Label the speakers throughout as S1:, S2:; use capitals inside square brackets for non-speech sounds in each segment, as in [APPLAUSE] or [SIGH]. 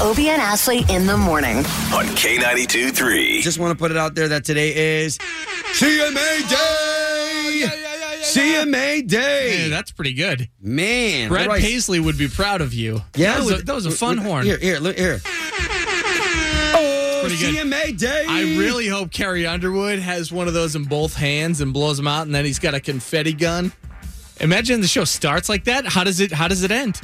S1: Obie and Ashley in the morning.
S2: on K92 3.
S3: Just want to put it out there that today is CMA Day. CMA Day.
S4: Hey, that's pretty good.
S3: Man,
S4: Brad
S3: what I-
S4: Paisley would be proud of you.
S3: Yeah,
S4: that was, a, that was a fun
S3: with-
S4: horn.
S3: Here, here, look here. Oh. CMA Day.
S4: I really hope Carrie Underwood has one of those in both hands and blows them out, and then he's got a confetti gun. Imagine the show starts like that. How does it? How does it end?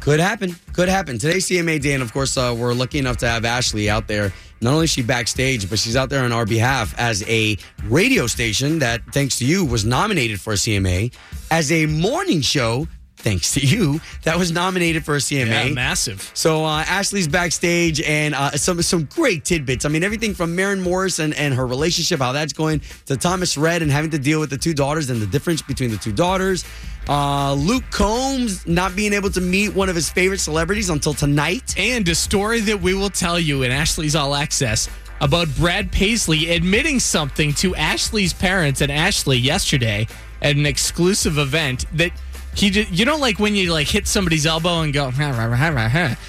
S3: Could happen. Could happen. Today's CMA Day, and of course, uh, we're lucky enough to have Ashley out there. Not only she backstage, but she's out there on our behalf as a radio station that, thanks to you, was nominated for a CMA, as a morning show, thanks to you, that was nominated for a CMA.
S4: Yeah, massive.
S3: So uh, Ashley's backstage and uh, some some great tidbits. I mean, everything from Maren Morris and, and her relationship, how that's going, to Thomas Rhett and having to deal with the two daughters and the difference between the two daughters. Uh, Luke Combs not being able to meet one of his favorite celebrities until tonight.
S4: And a story that we will tell you in Ashley's All Access about Brad Paisley admitting something to Ashley's parents and Ashley yesterday at an exclusive event that he did. You know, like when you like hit somebody's elbow and go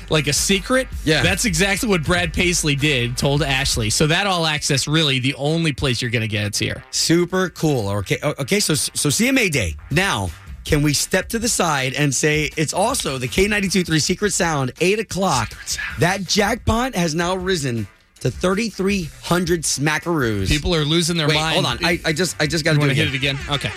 S4: like a secret.
S3: Yeah.
S4: that's exactly what Brad Paisley did. Told Ashley. So that All Access really the only place you're gonna get it's here.
S3: Super cool. Okay, okay. So so CMA Day now. Can we step to the side and say it's also the K92.3 Secret Sound, 8 o'clock? That jackpot has now risen to 3,300 smackaroos.
S4: People are losing their
S3: Wait,
S4: mind.
S3: hold on. I, I just I just got to do
S4: want
S3: it
S4: to
S3: again.
S4: hit it again? Okay.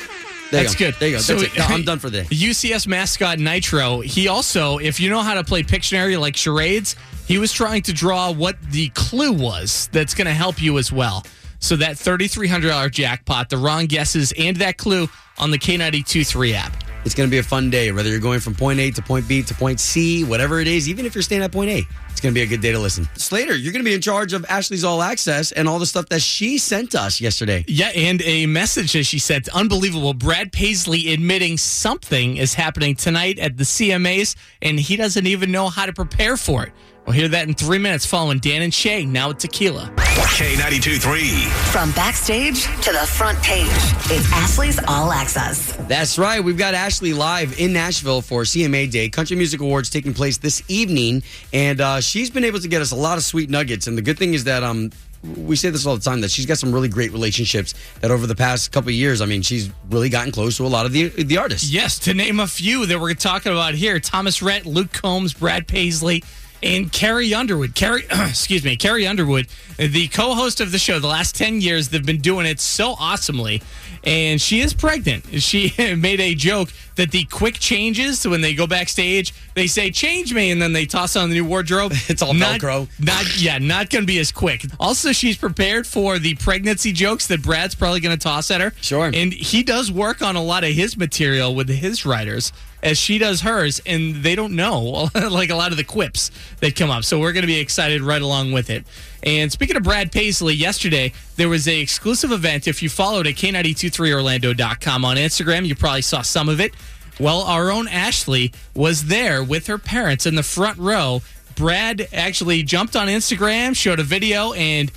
S3: There
S4: That's
S3: go.
S4: good.
S3: There you go. That's it. No, I'm done for the day. [LAUGHS]
S4: UCF mascot Knightro, he also, if you know how to play Pictionary like charades, he was trying to draw what the clue was that's going to help you as well. So that $3,300 jackpot, the wrong guesses, and that clue on the K92 3 app.
S3: It's going to be a fun day, whether you're going from point A to point B to point C, whatever it is, even if you're staying at point A. It's going to be a good day to listen. Slater, you're going to be in charge of Ashley's All Access and all the stuff that she sent us yesterday.
S4: Yeah, and a message that she sent. unbelievable. Brad Paisley admitting something is happening tonight at the CMAs, and he doesn't even know how to prepare for it. We'll hear that in three minutes following Dan and Shay, now at Tequila.
S2: K92 3.
S1: From backstage to the front page, it's Ashley's All Access.
S3: That's right. We've got Ashley live in Nashville for CMA Day, Country Music Awards taking place this evening, and uh, she's been able to get us a lot of sweet nuggets. And the good thing is that um, we say this all the time that she's got some really great relationships. That over the past couple of years, I mean, she's really gotten close to a lot of the the artists.
S4: Yes, to name a few that we're talking about here Thomas Rhett, Luke Combs, Brad Paisley, and Carrie Underwood. Carrie, [CLEARS THROAT] excuse me, Carrie Underwood, the co host of the show. The last 10 years, they've been doing it so awesomely. And she is pregnant. She [LAUGHS] made a joke that the quick changes, so when they go backstage, they say, change me, and then they toss on the new wardrobe. [LAUGHS]
S3: It's all
S4: not,
S3: Velcro.
S4: Not, yeah, not going to be as quick. Also, she's prepared for the pregnancy jokes that Brad's probably going to toss at her.
S3: Sure.
S4: And he does work on a lot of his material with his writers as she does hers, and they don't know [LAUGHS] like a lot of the quips that come up. So we're going to be excited right along with it. And speaking of Brad Paisley, yesterday there was a exclusive event. If you followed at K923Orlando.com on Instagram, you probably saw some of it. Well, our own Ashley was there with her parents in the front row. Brad actually jumped on Instagram, showed a video, and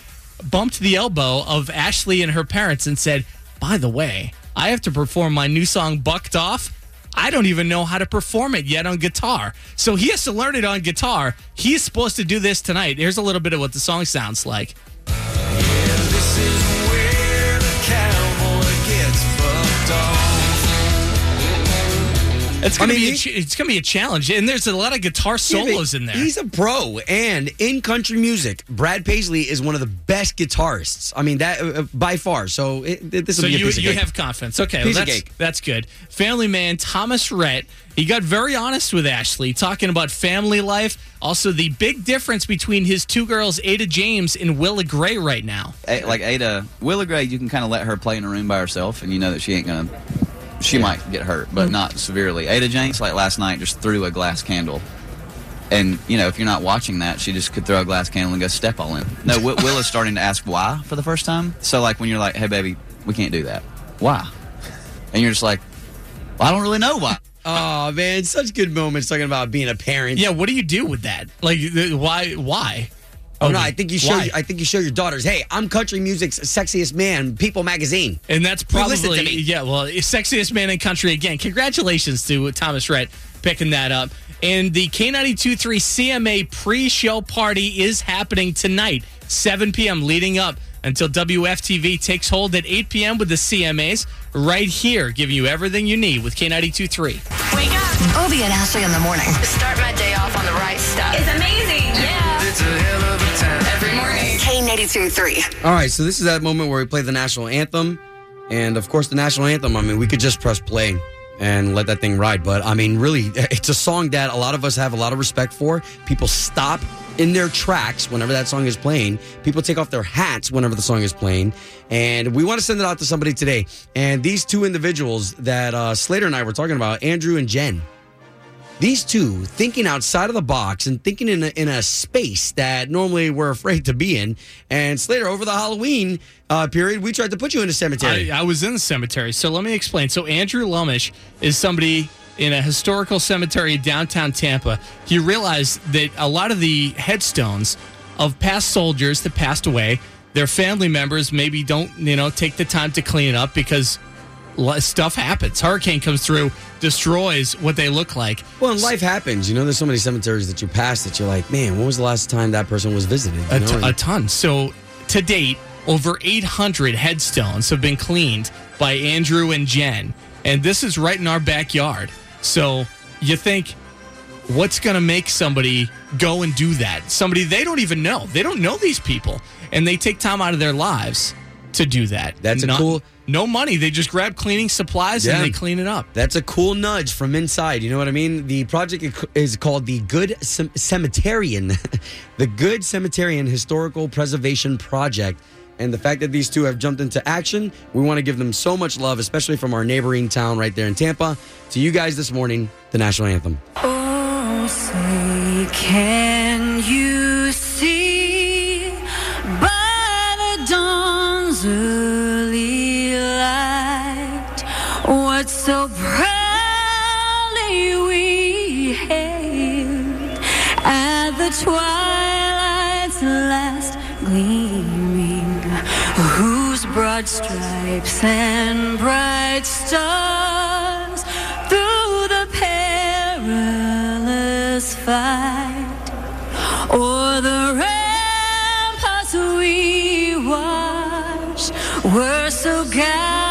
S4: bumped the elbow of Ashley and her parents and said, By the way, I have to perform my new song, Bucked Off. I don't even know how to perform it yet on guitar. So he has to learn it on guitar. He's supposed to do this tonight. Here's a little bit of what the song sounds like. It's gonna
S3: I mean,
S4: be a,
S3: he-
S4: ch- it's gonna be a challenge, and there's a lot of guitar solos in there.
S3: He's a pro, and in country music, Brad Paisley is one of the best guitarists. I mean, that uh, by far. So it, this will
S4: So
S3: be a
S4: you
S3: piece of
S4: you
S3: cake.
S4: have confidence. Okay,
S3: Piece
S4: well,
S3: of
S4: that's
S3: cake.
S4: that's good. Family man Thomas Rhett, he got very honest with Ashley, talking about family life. Also, the big difference between his two girls, Ada James and Willa Gray, right now.
S5: A- like Ada Willa Gray, you can kind of let her play in a room by herself, and you know that she ain't gonna. She might get hurt, but mm. not severely. Ada James, like last night, just threw a glass candle And you know, if you're not watching that, she just could throw a glass candle and go step all in. No, Will, Will is starting to ask why for the first time. So like when you're like, "Hey, baby, we can't do that," why? And you're just like, well, "I don't really know why."
S3: Oh man, such good moments talking about being a parent.
S4: Yeah, what do you do with that? Like, th- why? Why?
S3: Oh no, I think you show.
S4: Why?
S3: I think you show your daughters. Hey, I'm country music's sexiest man, People Magazine.
S4: And that's
S3: You to
S4: probably
S3: me.
S4: yeah. Well, sexiest man in country again. Congratulations to Thomas Rhett picking that up. And the K92.3 CMA pre-show party is happening tonight, 7 p.m. leading up until WFTV takes hold at 8 p.m. with the CMAs right here, giving you everything you need with K92.3.
S1: Wake up. Obie and Ashley in the morning.
S6: Start my day off on the right stuff.
S1: It's amazing. Yeah.
S2: It's a hell of a time.
S6: Every morning.
S1: K82 3.
S3: All right, so this is that moment where we play the national anthem, and of course, the national anthem. I mean, we could just press play and let that thing ride, but I mean, really, [LAUGHS] it's a song that a lot of us have a lot of respect for. People stop in their tracks whenever that song is playing. People take off their hats whenever the song is playing, and we want to send it out to somebody today. And these two individuals that uh, Slater and I were talking about, Andrew and Jen these two thinking outside of the box and thinking in a, in a space that normally we're afraid to be in. And Slater, over the Halloween uh, period, we tried to put you in a cemetery.
S4: I, I was in the cemetery. So let me explain. So Andrew Lumish is somebody in a historical cemetery downtown Tampa. He realized that a lot of the headstones of past soldiers that passed away, their family members maybe don't, you know, take the time to clean it up because stuff happens. Hurricane comes through, destroys what they look like.
S3: well, and life happens. You know, there's so many cemeteries that you pass that you're like, man, when was the last time that person was visited? You know?
S4: t- a ton. So to date, over 800 headstones have been cleaned by Andrew and Jen, and this is right in our backyard. So you think, what's going to make somebody go and do that? Somebody they don't even know. They don't know these people, and they take time out of their lives to do that.
S3: That's a
S4: Not-
S3: cool-
S4: No money. They just grab cleaning supplies
S3: Yeah.
S4: and they clean it up.
S3: That's a cool nudge from inside. You know what I mean? The project is called the Good Cem- Cemeterian, [LAUGHS] the Good Cemeterian Historical Preservation Project. And the fact that these two have jumped into action, we want to give them so much love, especially from our neighboring town right there in Tampa. To you guys this morning, the national anthem.
S7: Oh, say, can you early light. What so proudly we hailed at the twilight's last gleaming, whose broad stripes and bright stars through the perilous fight so gallantly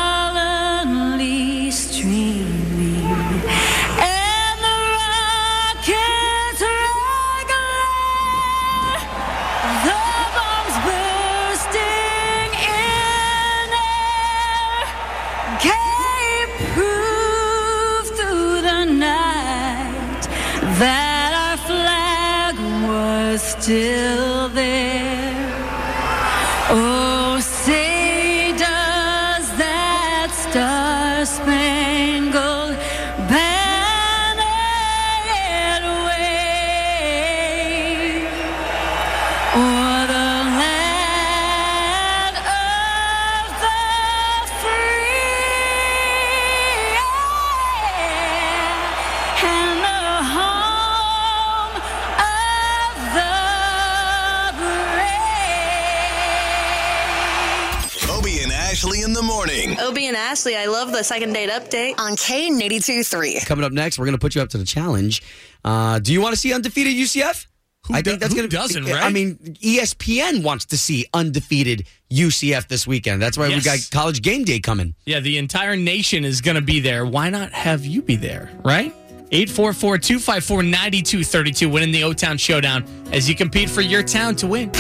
S2: Obie
S6: I love the second date update.
S1: On K82 3.
S3: Coming up next, we're going to put you up to the challenge. Uh, do you want to see undefeated UCF?
S4: Who do- who
S3: gonna-
S4: doesn't,
S3: I
S4: right?
S3: mean, E ESPN wants to see undefeated UCF this weekend. That's why we got college game day coming.
S4: Yeah, the entire nation is going to be there. Why not have you be there, right? 844 254 9232, winning the O Town Showdown as you compete for your town to win.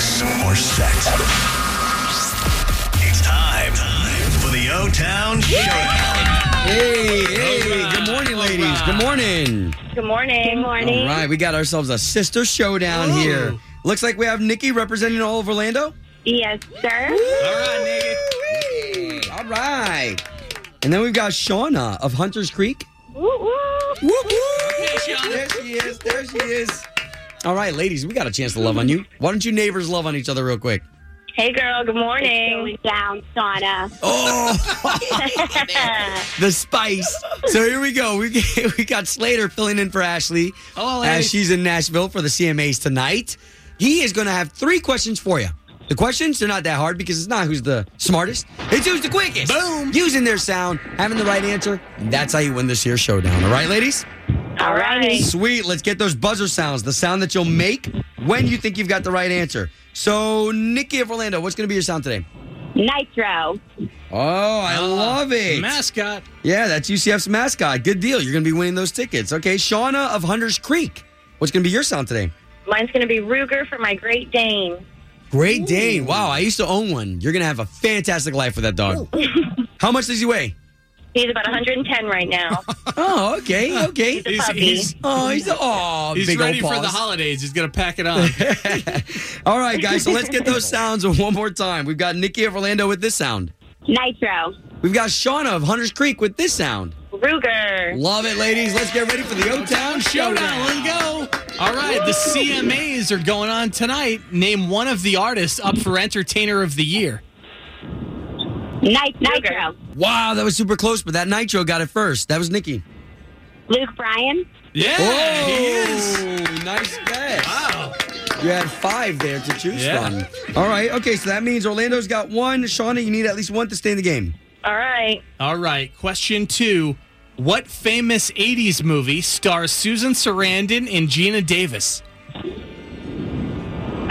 S2: Stakes are set. It's time for the O Town Showdown.
S3: Hey, hey, good morning, ladies. Good morning.
S8: Good morning. Good morning.
S3: All right, we got ourselves a sister showdown
S4: Ooh.
S3: here. Looks like we have Nikki representing all of Orlando.
S8: Yes, sir.
S3: All right, Nikki. All right. And then we've got Shauna of Hunters Creek.
S8: Woo woo.
S3: Whoop, whoop. There she is. There she is. All right, ladies, we got a chance to love on you. Why don't you neighbors love on each other real quick?
S8: Hey, girl. Good morning.
S9: Going down, Shauna.
S3: Oh, [LAUGHS] the spice. So here we go. We we got Slater filling in for Ashley
S4: Hello,
S3: as
S4: ladies.
S3: she's in Nashville for the CMAs tonight. He is going to have three questions for you. The questions they're not that hard because it's not who's the smartest. It's who's the quickest.
S4: Boom.
S3: Using their sound, having the right answer. And that's how you win this year's showdown. All right, ladies.
S8: All right.
S3: Sweet. Let's get those buzzer sounds. The sound that you'll make when you think you've got the right answer. So, Nikki of Orlando, what's going to be your sound today?
S9: Knightro.
S3: Oh, I ah, love it.
S4: Mascot.
S3: Yeah, that's UCF's mascot. Good deal. You're going to be winning those tickets. Okay, Shauna of Hunters Creek. What's going to be your sound today?
S8: Mine's going to be Ruger for my Great Dane.
S3: Great Dane. Wow, I used to own one. You're going to have a fantastic life with that dog. [LAUGHS] How much does he weigh?
S8: He's about 110 right now. [LAUGHS]
S3: Oh, okay, okay.
S8: He's a puppy.
S3: Oh, he's a, oh,
S4: He's
S3: big
S4: ready
S3: old
S4: for the holidays. He's gonna pack it on. [LAUGHS]
S3: All right, guys. So let's get those sounds one more time. We've got Nikki of Orlando with this sound.
S9: Knightro.
S3: We've got Shauna of Hunters Creek with this sound.
S8: Ruger.
S3: Love it, ladies. Let's get ready for the O Town
S4: Showdown.
S3: Showdown.
S4: Let's go. All right, the CMAs are going on tonight. Name one of the artists up for Entertainer of the Year.
S9: Nit- Knightro.
S3: Wow, that was super close, but that Knightro got it first. That was Nikki.
S9: Luke Bryan.
S4: Yeah,
S3: oh,
S4: he is.
S3: nice bet.
S4: Wow.
S3: You had five there to choose
S4: Yeah.
S3: from. All right, okay, so that means Orlando's got one. Shauna, you need at least one to stay in the game.
S8: All right.
S4: All right, question two. What famous 80s movie stars Susan Sarandon and Geena Davis?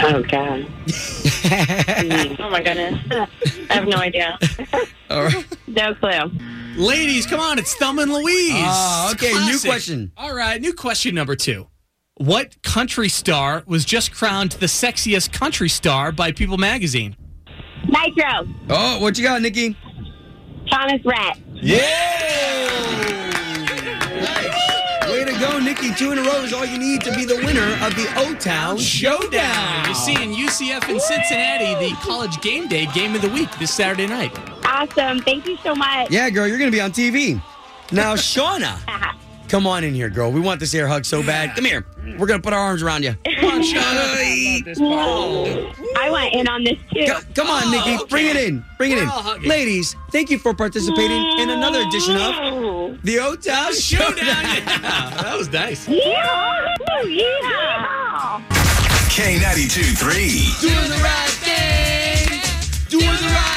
S8: Oh, God. [LAUGHS] oh, my goodness. [LAUGHS] I have no idea.
S3: All right. [LAUGHS]
S8: No clue.
S4: Ladies, come on, it's Thelma and Louise. It's
S3: okay, new question.
S4: All right, new question number two. What country star was just crowned the sexiest country star by People magazine?
S9: Knightro.
S3: Oh, what you got, Nikki?
S9: Thomas Rhett.
S3: Yeah! Way to go, Nikki. Two in a row is all you need to be the winner of the O Town Showdown.
S4: You're seeing UCF in Cincinnati, the college game day game of the week this Saturday night.
S9: Awesome. Thank you so much.
S3: Yeah, girl, you're going to be on TV. Now, [LAUGHS] Shauna, uh-huh. come on in here, girl. We want this air hug so bad. Come here. We're going to put our arms around you. [LAUGHS]
S4: Come on,
S9: I went in on this too.
S3: Co- Come on, Nikki.
S4: Oh, okay.
S3: Bring it in. Bring it
S4: We're
S3: in.
S4: all.
S3: Ladies, thank you for participating in another edition of the O Town
S4: Showdown.
S3: Showdown. [LAUGHS]
S4: Yeah, that was nice.
S9: Yeah. Yeah.
S2: K92 3.
S3: Doing the right thing. Doing the right thing.
S1: Obie and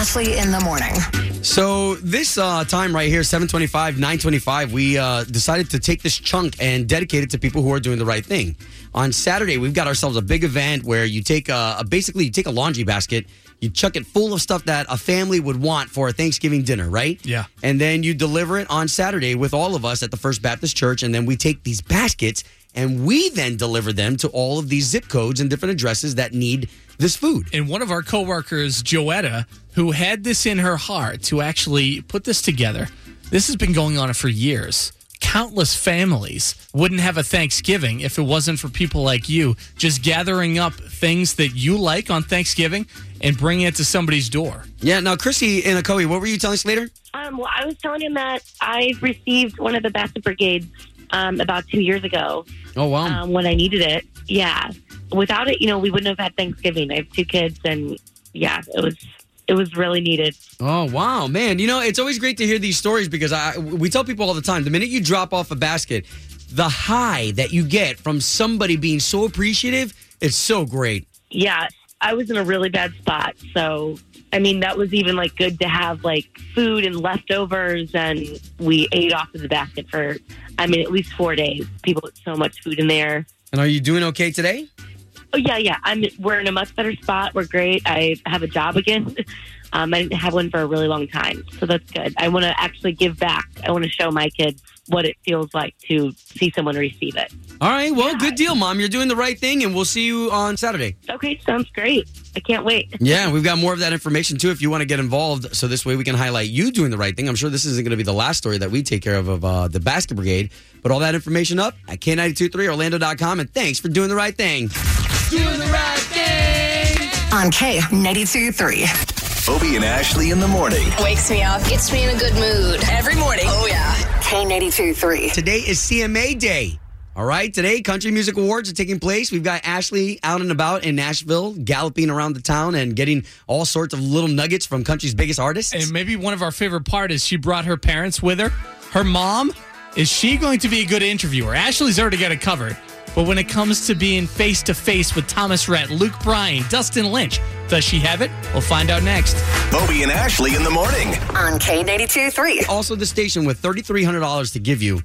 S1: Ashley in the morning.
S3: So this uh, time right here, 725, 925, we uh, decided to take this chunk and dedicate it to people who are doing the right thing. On Saturday, we've got ourselves a big event where you take a, a basically you take a laundry basket, you chuck it full of stuff that a family would want for a Thanksgiving dinner, right?
S4: Yeah.
S3: And then you deliver it on Saturday with all of us at the First Baptist Church, and then we take these baskets and we then deliver them to all of these zip codes and different addresses that need this food.
S4: And one of our coworkers, Joetta, who had this in her heart to actually put this together, this has been going on for years. Countless families wouldn't have a Thanksgiving if it wasn't for people like you just gathering up things that you like on Thanksgiving and bringing it to somebody's door.
S3: Yeah. Now, Chrissy and Ocoee, what were you telling us later?
S8: Um, well, I was telling him that I received one of the Basket Brigades um, about two years ago
S3: Oh wow.
S8: um, when I needed it. Yeah. Without it, you know, we wouldn't have had Thanksgiving. I have two kids, and yeah, it was it was really needed.
S3: Oh wow, man! You know it's always great to hear these stories because I we tell people all the time the minute you drop off a basket, the high that you get from somebody being so appreciative, it's so great.
S8: Yeah, I was in a really bad spot, so I mean that was even like good to have like food and leftovers, and we ate off of the basket for I mean at least four days. People put so much food in there.
S3: And are you doing okay today?
S8: Oh yeah, yeah. I'm. We're in a much better spot. We're great. I have a job again. Um, I didn't have one for a really long time, so that's good. I want to actually give back. I want to show my kids what it feels like to see someone receive it.
S3: All right, well, good deal, mom. You're doing the right thing, and we'll see you on Saturday.
S8: Okay, sounds great. I can't wait.
S3: Yeah, we've got more of that information too. If you want to get involved, so this way we can highlight you doing the right thing. I'm sure this isn't going to be the last story that we take care of of uh, the Basket Brigade. But all that information up at K923Orlando.com, and thanks for doing the right thing. Doing the right thing.
S1: On K92 3.
S2: Obie and Ashley in the morning.
S1: Wakes me up, gets me in a good mood. Every morning. Oh, yeah. K82 3.
S3: Today is CMA Day. All right, today Country Music Awards are taking place. We've got Ashley out and about in Nashville, galloping around the town and getting all sorts of little nuggets from country's biggest artists.
S4: And maybe one of our favorite part is she brought her parents with her. Her mom, is she going to be a good interviewer? Ashley's already got it covered. But when it comes to being face to face with Thomas Rhett, Luke Bryan, Dustin Lynch, does she have it? We'll find out next.
S2: Bobby and Ashley in the morning.
S1: On K82 3.
S3: also, the station with $3,300 to give you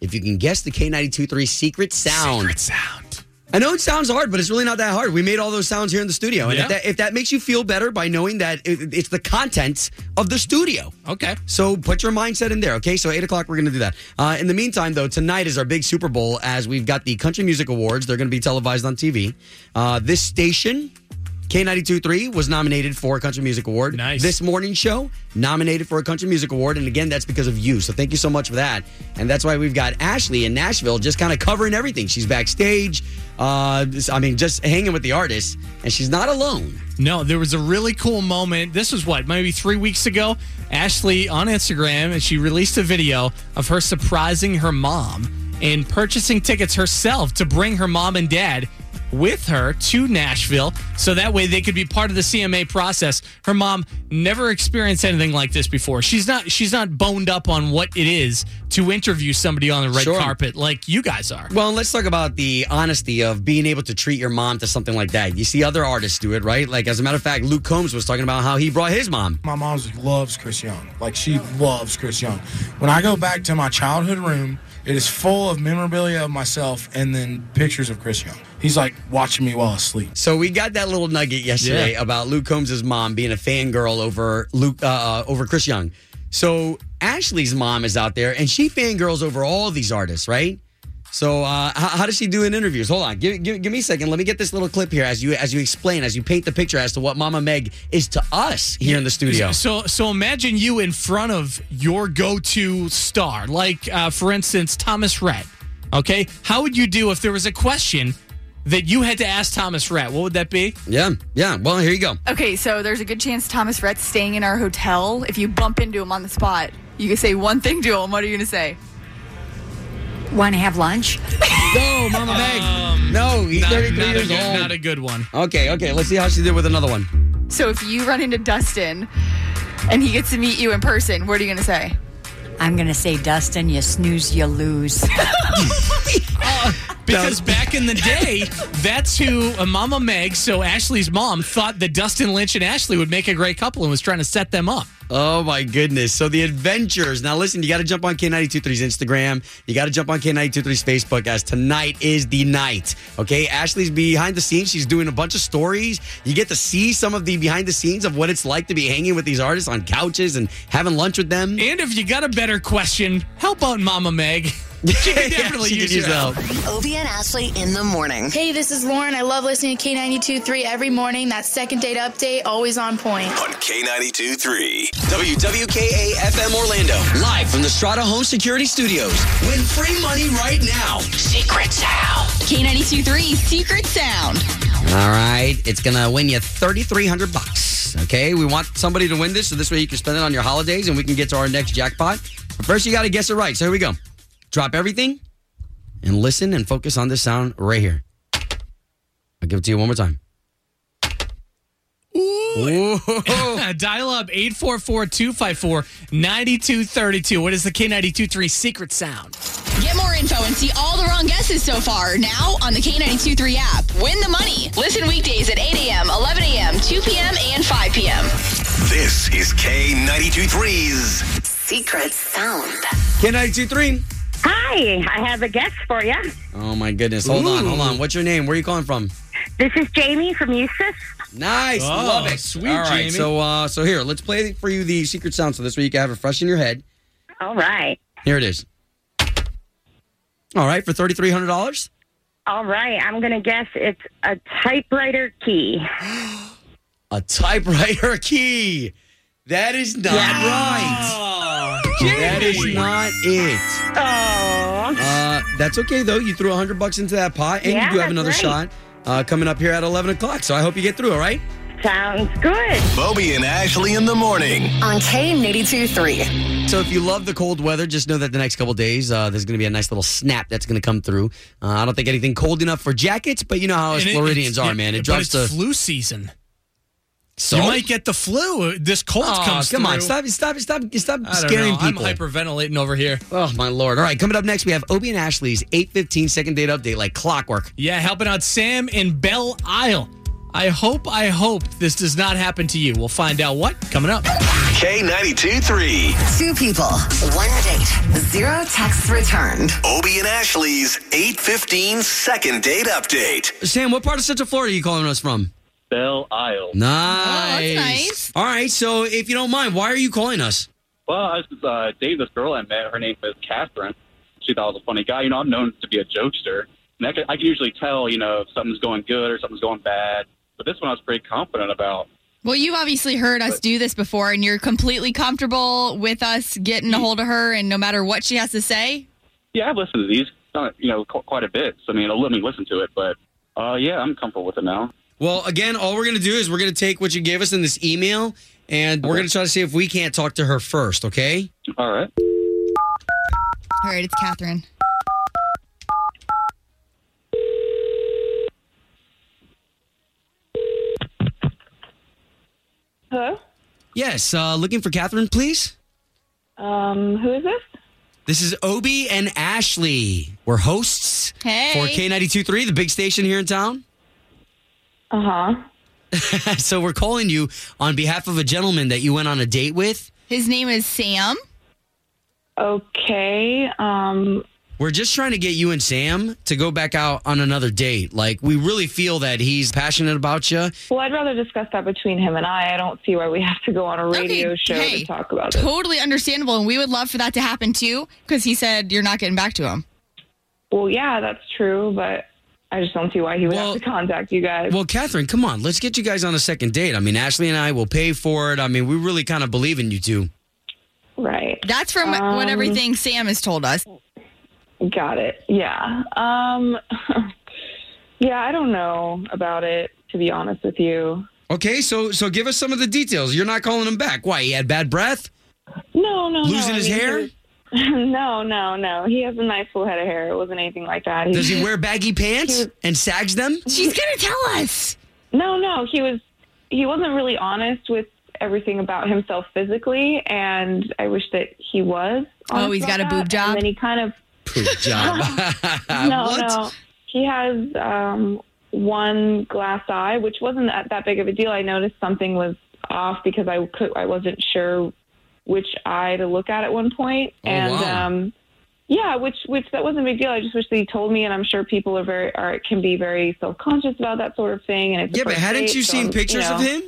S3: if you can guess the K92 3 secret sound.
S4: Secret sound.
S3: I know it sounds hard, but it's really not that hard. We made all those sounds here in the studio. And
S4: Yeah.
S3: if, that, if that makes you feel better by knowing that it, it's the contents of the studio.
S4: Okay.
S3: So put your mindset in there, okay? So 8 o'clock, we're going to do that. Uh, in the meantime, though, tonight is our big Super Bowl as we've got the Country Music Awards. They're going to be televised on TV. Uh, this station, K92.3, was nominated for a Country Music Award.
S4: Nice.
S3: This morning show, nominated for a Country Music Award. And again, that's because of you. So thank you so much for that. And that's why we've got Ashley in Nashville just kind of covering everything. She's backstage. Uh, I mean, just hanging with the artists. And she's not alone.
S4: No, there was a really cool moment. This was what, maybe three weeks ago? Ashley on Instagram, and she released a video of her surprising her mom and purchasing tickets herself to bring her mom and dad with her to Nashville so that way they could be part of the CMA process. Her mom never experienced anything like this before. She's not she's not boned up on what it is to interview somebody on the red
S3: Sure.
S4: carpet like you guys are.
S3: Well, let's talk about the honesty of being able to treat your mom to something like that. You see other artists do it, right? Like, as a matter of fact, Luke Combs was talking about how he brought his mom.
S10: My mom loves Chris Young. Like she loves Chris Young. When I go back to my childhood room, it is full of memorabilia of myself and then pictures of Chris Young. He's like watching me while asleep.
S3: So we got that little nugget yesterday
S4: Yeah.
S3: about Luke Combs' mom being a fangirl over Luke uh, over Chris Young. So Ashley's mom is out there and she fangirls over all these artists, right? So uh, how, how does she do in interviews? Hold on, give, give, give me a second. Let me get this little clip here as you as you explain, as you paint the picture as to what Mama Meg is to us here in the studio.
S4: So, so imagine you in front of your go-to star, like uh, for instance Thomas Rhett. Okay, how would you do if there was a question that you had to ask Thomas Rhett? What would that be?
S3: Yeah, yeah. Well, here you go.
S11: Okay, so there's a good chance Thomas Rhett's staying in our hotel. If you bump into him on the spot, you can say one thing to him. What are you going to say?
S12: Want to have lunch? [LAUGHS]
S3: No, Mama Meg. Um, no, he's
S4: Not,
S3: 33
S4: not
S3: years
S4: good,
S3: old.
S4: not a good one.
S3: Okay, okay. Let's see how she did with another one.
S11: So if you run into Dustin and he gets to meet you in person, what are you going to say?
S12: I'm going to say, Dustin, you snooze, you lose. [LAUGHS] [LAUGHS]
S4: Because back in the [LAUGHS] day, that's who uh, Mama Meg, so Ashley's mom, thought that Dustin Lynch and Ashley would make a great couple and was trying to set them up.
S3: Oh my goodness. So the adventures. Now listen, you got to jump on K923's Instagram. You got to jump on K923's Facebook as tonight is the night. Okay? Ashley's behind the scenes. She's doing a bunch of stories. You get to see some of the behind the scenes of what it's like to be hanging with these artists on couches and having lunch with them.
S4: And if you got a better question, help out Mama Meg. [LAUGHS] She can [LAUGHS] definitely
S3: she
S4: use
S3: could use
S4: your help.
S3: help.
S1: Obie and Ashley in the morning.
S13: Hey, this is Lauren. I love listening to K92.3 every morning. That second date update, always on point.
S2: On K92 3.
S3: WWKA FM Orlando, live from the Strata Home Security Studios. Win free money right now. Secret Sound.
S14: K92.3 Secret Sound.
S3: All right, it's gonna win you thirty three hundred bucks. Okay, we want somebody to win this, so this way you can spend it on your holidays, and we can get to our next jackpot. But first, you got to guess it right. So here we go. Drop everything and listen and focus on this sound right here. I'll give it to you one more time. Ooh. [LAUGHS]
S4: Dial up 844-254-9232. What is the K92-3 secret sound?
S14: Get more info and see all the wrong guesses so far now on the K92.3 app. Win the money. Listen weekdays at 8 a.m., 11 a.m., 2 p.m., and 5 p.m.
S2: This is K92 3's
S1: Secret Sound.
S3: K923.
S9: Hi, I have a guest for you.
S3: Oh my goodness. Hold on, hold on. What's your name? Where are you calling from?
S9: This is Jamie from Eustis.
S3: Nice,
S4: Oh,
S3: love it.
S4: sweet,
S3: All right,
S4: Jamie.
S3: so uh, so here, let's play for you the secret sound. So this way you can have it fresh in your head.
S9: All right.
S3: Here it is. All right, for thirty three hundred dollars.
S9: All right. I'm going to guess it's a typewriter key. [GASPS]
S3: A typewriter key. That is not right. That is not it.
S9: Oh.
S3: Uh, that's okay though. You threw a hundred bucks into that pot, and
S9: Yeah,
S3: you do have another
S9: right.
S3: shot uh, coming up here at eleven o'clock. So I hope you get through. All right.
S9: Sounds good.
S2: Bobby and Ashley in the morning.
S1: On K82 3.
S3: So if you love the cold weather, just know that the next couple days uh, there's going to be a nice little snap that's going to come through. Uh, I don't think anything cold enough for jackets, but you know how us
S4: And it-
S3: Floridians
S4: it's-
S3: are, man. It
S4: but
S3: drops to
S4: flu season.
S3: So
S4: you might get the flu. This cold
S3: Oh,
S4: comes
S3: come on,
S4: through.
S3: stop, stop, stop, stop
S4: I don't
S3: scaring
S4: know.
S3: people.
S4: I'm hyperventilating over here.
S3: Oh my lord! All right, coming up next, we have Obie and Ashley's 8:15 second date update, like clockwork.
S4: Yeah, helping out Sam in Belle Isle. I hope, I hope this does not happen to you. We'll find out what coming up.
S2: K92 3.
S1: Two people, one date, zero texts returned.
S2: Obie and Ashley's 815 second date update.
S3: Sam, what part of Central Florida are you calling us from?
S15: Belle Isle.
S3: Nice.
S15: nice.
S3: All right, so if you don't mind, why are you calling us?
S15: Well, I was uh, dating this girl I met. Her name is Catherine. She thought I was a funny guy. You know, I'm known to be a jokester. And I can, I can usually tell, you know, if something's going good or something's going bad. But this one I was pretty confident about.
S11: Well, you've obviously heard us do this before, and you're completely comfortable with us getting a hold of her, and no matter what she has to say.
S15: Yeah, I've listened to these, uh, you know, quite a bit. So, I mean, let me listen to it. But, uh, yeah, I'm comfortable with it now.
S3: Well, again, all we're gonna do is we're gonna take what you gave us in this email, and we're gonna try to see if we can't talk to her first. Okay?
S15: All right.
S11: All right, it's Catherine.
S16: Hello?
S3: Yes. Uh, looking for Catherine, please.
S16: Um, who is this?
S3: This is Obie and Ashley. We're hosts
S11: Hey.
S3: for K92.3, the big station here in town.
S16: Uh huh. [LAUGHS]
S3: so we're calling you on behalf of a gentleman that you went on a date with.
S11: His name is Sam.
S16: Okay. Um,
S3: We're just trying to get you and Sam to go back out on another date. Like, we really feel that he's passionate about you.
S16: well, I'd rather discuss that between him and I. I don't see why we have to go on a radio show
S11: hey,
S16: to talk about it.
S11: Totally understandable, and we would love for that to happen too, because he said you're not getting back to him.
S16: Well, yeah, that's true, but I just don't see why he would have to contact you guys.
S3: Well, Catherine, come on. Let's get you guys on a second date. I mean, Ashley and I will pay for it. I mean, we really kind of believe in you two.
S16: Right.
S11: That's from what
S16: Um,
S11: everything Sam has told us.
S16: Got it. Yeah. Um, [LAUGHS] yeah, I don't know about it, to be honest with you.
S3: Okay, so so give us some of the details. You're not calling him back. Why? He had bad breath?
S16: No, no, no.
S3: Losing
S16: I
S3: his
S16: mean,
S3: hair?
S16: Was- [LAUGHS] no, no, no. He has a nice full head of hair. It wasn't anything like that.
S3: Does he wear baggy pants and sags them?
S11: She's gonna tell us.
S16: No, no. He was. He wasn't really honest with everything about himself physically, and I wish that he was.
S11: Oh, he's got a boob
S16: that.
S11: job?
S16: And then he kind of
S3: Poop job. [LAUGHS] [LAUGHS]
S16: no,
S3: what?
S16: no. He has um, one glass eye, which wasn't that, that big of a deal. I noticed something was off because I could I wasn't sure which eye to look at at one point,
S3: Oh,
S16: and
S3: wow.
S16: um, yeah, which which that wasn't a big deal. I just wish they told me, and I'm sure people are very are can be very self conscious about that sort of thing. And it's
S3: Yeah, but hadn't
S16: date,
S3: you
S16: so,
S3: seen pictures of
S16: know.
S3: him?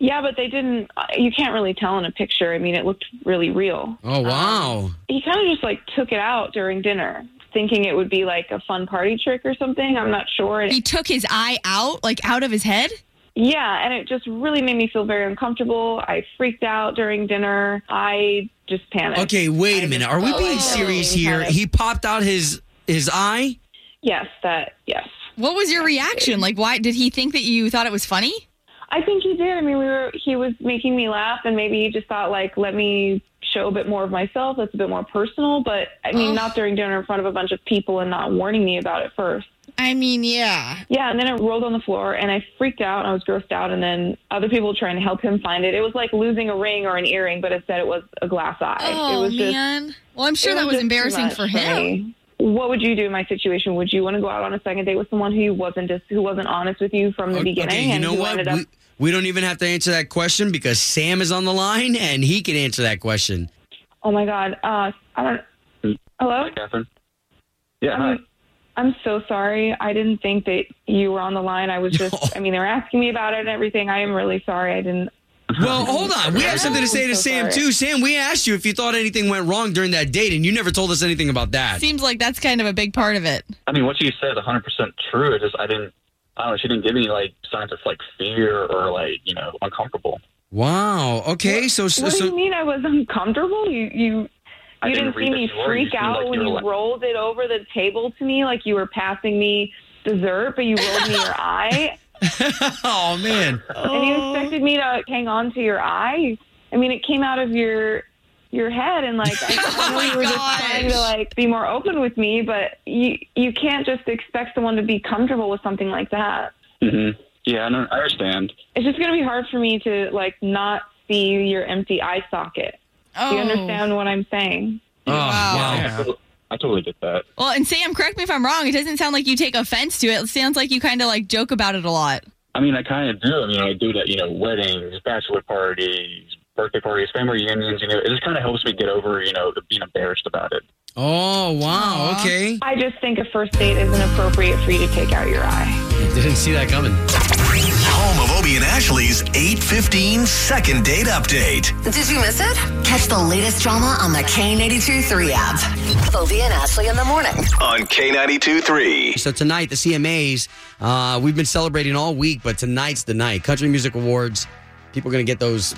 S16: Yeah, but they didn't. uh, You can't really tell in a picture. I mean, it looked really real
S3: Oh, wow.
S16: he kind of just like took it out during dinner, thinking it would be like a fun party trick or something. I'm not sure.
S11: He took his eye out, like out of his head.
S16: Yeah, and it just really made me feel very uncomfortable. I freaked out during dinner. I just panicked.
S3: Okay, wait a minute. Are we being serious here? He popped out his his eye?
S16: Yes, that yes.
S11: What was your reaction? Like, why did he think that you thought it was funny?
S16: I think he did. I mean, we were he was making me laugh, and maybe he just thought like, let me show a bit more of myself. That's a bit more personal. But I mean,
S11: Oh.
S16: not during dinner in front of a bunch of people and not warning me about it first.
S11: I mean, yeah.
S16: Yeah, and then it rolled on the floor, and I freaked out. And I was grossed out, and then other people trying to help him find it. It was like losing a ring or an earring, but instead it was a glass eye. it
S11: Oh
S16: was just,
S11: man. Well, I'm sure that was
S16: just too
S11: embarrassing for him.
S16: me. What would you do in my situation? Would you want to go out on a second date with someone who wasn't just who wasn't honest with you from the beginning?
S3: Okay, you
S16: and
S3: know what?
S16: ended up-
S3: We, we don't even have to answer that question because Sam is on the line and he can answer that question.
S16: oh my god! Uh, I don't. Hello.
S15: Catherine. Yeah, hi.
S16: I'm, I'm so sorry. I didn't think that you were on the line. I was just. I mean, they were asking me about it and everything. I am really sorry. I didn't.
S3: Well, hold on. We have something to say to
S16: so
S3: Sam,
S16: sorry.
S3: too. Sam, we asked you if you thought anything went wrong during that date, and you never told us anything about that.
S11: Seems like that's kind of a big part of it.
S15: I mean, what you said is 100% true. It just, I didn't, I don't know, she didn't give me like signs of like fear or like, you know, uncomfortable.
S3: Wow. Okay. So, so,
S16: What do you mean I was uncomfortable? You you
S15: I
S16: you
S15: didn't
S16: didn't see me
S15: you. You
S16: freak out
S15: like
S16: when
S15: you like-
S16: rolled it over the table to me like you were passing me dessert, but you rolled me your eye. [LAUGHS]
S3: oh man.
S16: and you expected me to hang on to your eye. I mean, it came out of your your head, and like I, I [LAUGHS] know you were just trying to like be more open with me, but you you can't just expect someone to be comfortable with something like that.
S15: Mm-hmm. Yeah, I, know, I understand.
S16: It's just going to be hard for me to like not see your empty eye socket. Do you
S11: Oh.
S16: understand what I'm saying?
S3: Oh,
S15: I, totally, I totally get that.
S11: Well, and Sam, correct me if I'm wrong. It doesn't sound like you take offense to it. It sounds like you kind of like joke about it a lot.
S15: I mean, I kind of do. I mean, I do that, you know, weddings, bachelor parties, birthday parties, family reunions. You know, it just kind of helps me get over, you know, being embarrassed about it.
S3: Oh wow. Okay.
S16: I just think a first date isn't appropriate for you to take out your eye.
S3: Didn't see that coming.
S2: Home and Ashley's 815 second date update.
S1: Did you miss it? Catch the latest drama on the K82 3 app. Obie and Ashley in the morning.
S2: On K92 3.
S3: So tonight, the CMAs, uh, we've been celebrating all week, but tonight's the night. Country Music Awards. People are going to get those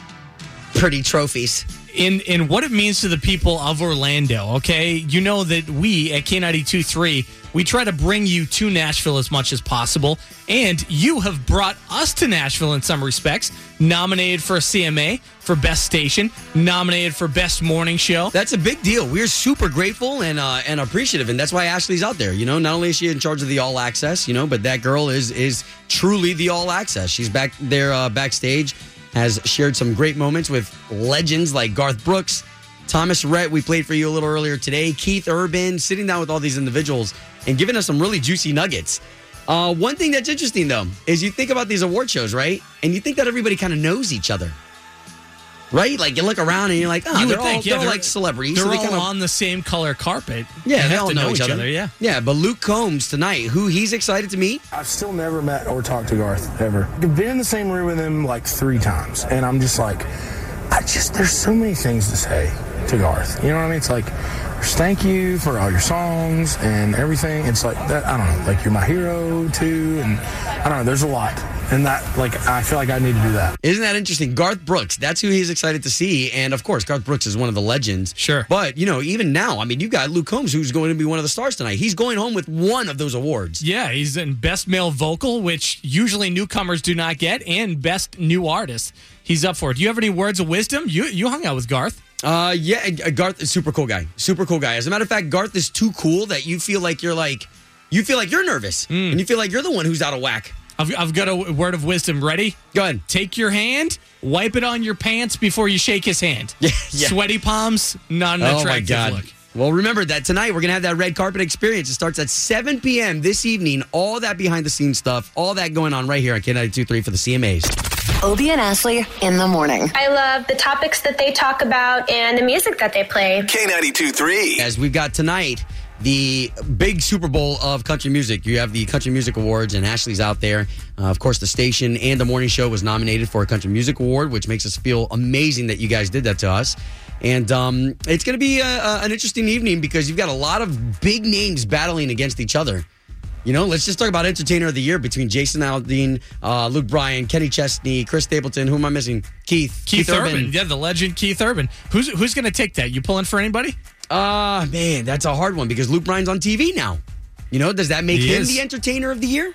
S3: pretty trophies.
S4: in in what it means to the people of Orlando. Okay, you know that we at K 923 we try to bring you to Nashville as much as possible, and you have brought us to Nashville in some respects. Nominated for a CMA for Best Station, nominated for Best Morning Show.
S3: That's a big deal. We're super grateful and uh, and appreciative, and that's why Ashley's out there. You know, not only is she in charge of the All Access, you know, but that girl is is truly the All Access. She's back there uh, backstage, has shared some great moments with legends like Garth Brooks, Thomas Rhett. We played for you a little earlier today. Keith Urban, sitting down with all these individuals and giving us some really juicy nuggets. Uh, one thing that's interesting though is you think about these award shows, right? And you think that everybody kind of knows each other. Right? Like you look around and you're like, oh,
S4: you
S3: they're,
S4: would
S3: all,
S4: think, yeah,
S3: they're, like celebrities.
S4: They're
S3: so they
S4: all
S3: kind of
S4: on the same color carpet.
S3: yeah,
S4: They
S3: they
S4: have
S3: all
S4: to
S3: know, each other.
S4: Yeah.
S3: yeah. But Luke Combs tonight, who he's excited to meet.
S10: I've still never met or talked to Garth ever. I've been in the same room with him like three times, and I'm just like, I just there's so many things to say to Garth. You know what I mean? It's like, thank you for all your songs and everything. It's like that. I don't know, like you're my hero too, and I don't know. There's a lot, and that like I feel like I need to do that.
S3: Isn't that interesting? Garth Brooks, that's who he's excited to see. And of course, Garth Brooks is one of the legends.
S4: Sure.
S3: But, you know, even now, I mean, you've got Luke Combs, who's going to be one of the stars tonight. He's going home with one of those awards.
S4: Yeah, he's in Best Male Vocal, which usually newcomers do not get, and Best New Artist. He's up for it. Do you have any words of wisdom? You you hung out with Garth.
S3: Uh, yeah, uh, Garth is super cool guy. Super cool guy. As a matter of fact, Garth is too cool that you feel like you're like, you feel like you're nervous and you feel like you're the one who's out of whack.
S4: I've, I've got a word of wisdom. Ready?
S3: Go ahead.
S4: Take your hand, wipe it on your pants before you shake his hand. [LAUGHS]
S3: Yeah.
S4: Sweaty palms, not an
S3: Oh my
S4: attractive
S3: God.
S4: look.
S3: Well, remember that tonight we're going to have that red carpet experience. It starts at 7 p.m. this evening. All that behind the scenes stuff, all that going on right here on K923 for the CMAs.
S1: Obie and Ashley in the morning.
S17: I love the topics that they talk about and the music that they play.
S2: K92 3.
S3: As we've got tonight, the big Super Bowl of country music. You have the Country Music Awards, and Ashley's out there. Uh, of course, the station and the morning show was nominated for a Country Music Award, which makes us feel amazing that you guys did that to us. And um, it's going to be a, a, an interesting evening because you've got a lot of big names battling against each other. You know, let's just talk about Entertainer of the Year between Jason Aldean, uh, Luke Bryan, Kenny Chesney, Chris Stapleton. Who am I missing? Keith.
S4: Keith, Urban. Yeah, the legend Keith Urban. Who's who's going to take that? You pulling for anybody?
S3: Ah, man, that's a hard one because Luke Bryan's on TV now. You know, does that make
S4: He
S3: him
S4: is.
S3: the entertainer of the year?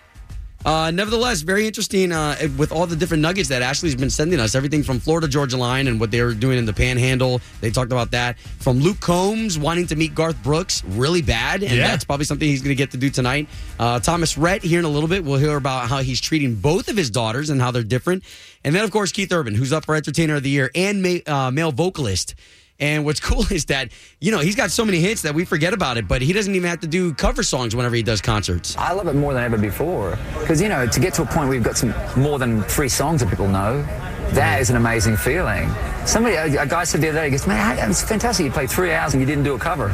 S3: Uh, nevertheless, very interesting uh, with all the different nuggets that Ashley's been sending us. Everything from Florida Georgia Line and what they were doing in the Panhandle. They talked about that. From Luke Combs wanting to meet Garth Brooks really bad, and
S4: Yeah.
S3: that's probably something he's going to get to do tonight. Uh, Thomas Rhett here in a little bit. We'll hear about how he's treating both of his daughters and how they're different. And then, of course, Keith Urban, who's up for Entertainer of the Year and ma- uh, male vocalist. And what's [LAUGHS] cool is that, you know, he's got so many hits that we forget about it, but he doesn't even have to do cover songs whenever he does concerts.
S18: I love it more than ever before because you know to get to a point where you've got some more than three songs that people know, that mm-hmm. is an amazing feeling. Somebody, a, a guy said the other day, he goes, "Man, it's fantastic. You played three hours and you didn't do a cover."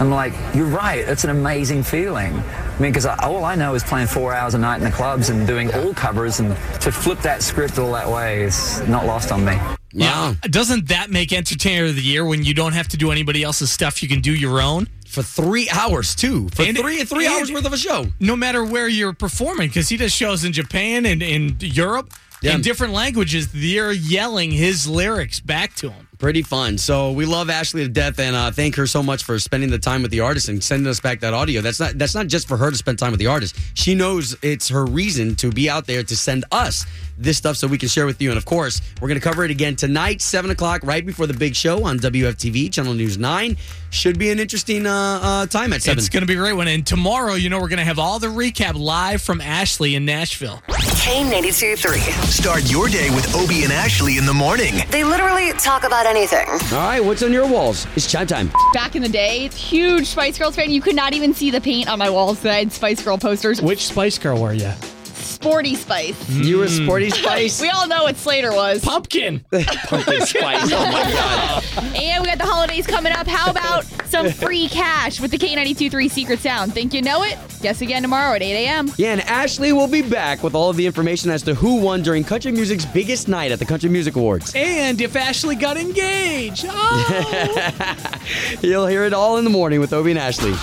S18: I'm like, "You're right. It's an amazing feeling." I mean, because all I know is playing four hours a night in the clubs and doing all covers, and to flip that script all that way is not lost on me.
S4: Yeah. Doesn't that make Entertainer of the Year when you don't have to do anybody else's stuff? You can do your own
S3: for three hours too. For three three hours worth of a show.
S4: No matter where you're performing, because he does shows in Japan and in Europe
S3: Yeah.
S4: in different languages. They're yelling his lyrics back to him.
S3: Pretty fun. So we love Ashley to death, and uh, thank her so much for spending the time with the artist and sending us back that audio. That's not that's not just for her to spend time with the artist. She knows it's her reason to be out there to send us this stuff so we can share with you. And of course, we're going to cover it again tonight, seven o'clock, right before the big show on WFTV Channel News Nine. Should be an interesting uh, uh, time at seven.
S4: It's going to be a great one. And tomorrow, you know, we're going to have all the recap live from Ashley in Nashville.
S1: K82 3.
S2: Start your day with Obie and Ashley in the morning.
S1: They literally talk about anything.
S3: All right, what's on your walls? It's chime time.
S11: Back in the day, huge Spice Girls fan. You could not even see the paint on my walls that I had Spice Girl posters.
S4: Which Spice Girl were you?
S11: Sporty Spice.
S3: You were Sporty Spice? [LAUGHS]
S11: we all know what Slater was.
S4: Pumpkin. [LAUGHS]
S3: Pumpkin Spice. Oh my God.
S11: And we got the holidays coming up. How about some free cash with the K92.3 Secret Sound? Think you know it? Guess again tomorrow at 8 a.m.
S3: Yeah, and Ashley will be back with all of the information as to who won during country music's biggest night at the Country Music Awards.
S4: And if Ashley got engaged. Oh. [LAUGHS]
S3: You'll hear it all in the morning with Obie and Ashley.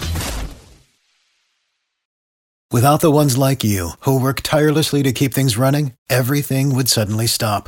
S19: Without the ones like you, who work tirelessly to keep things running, everything would suddenly stop.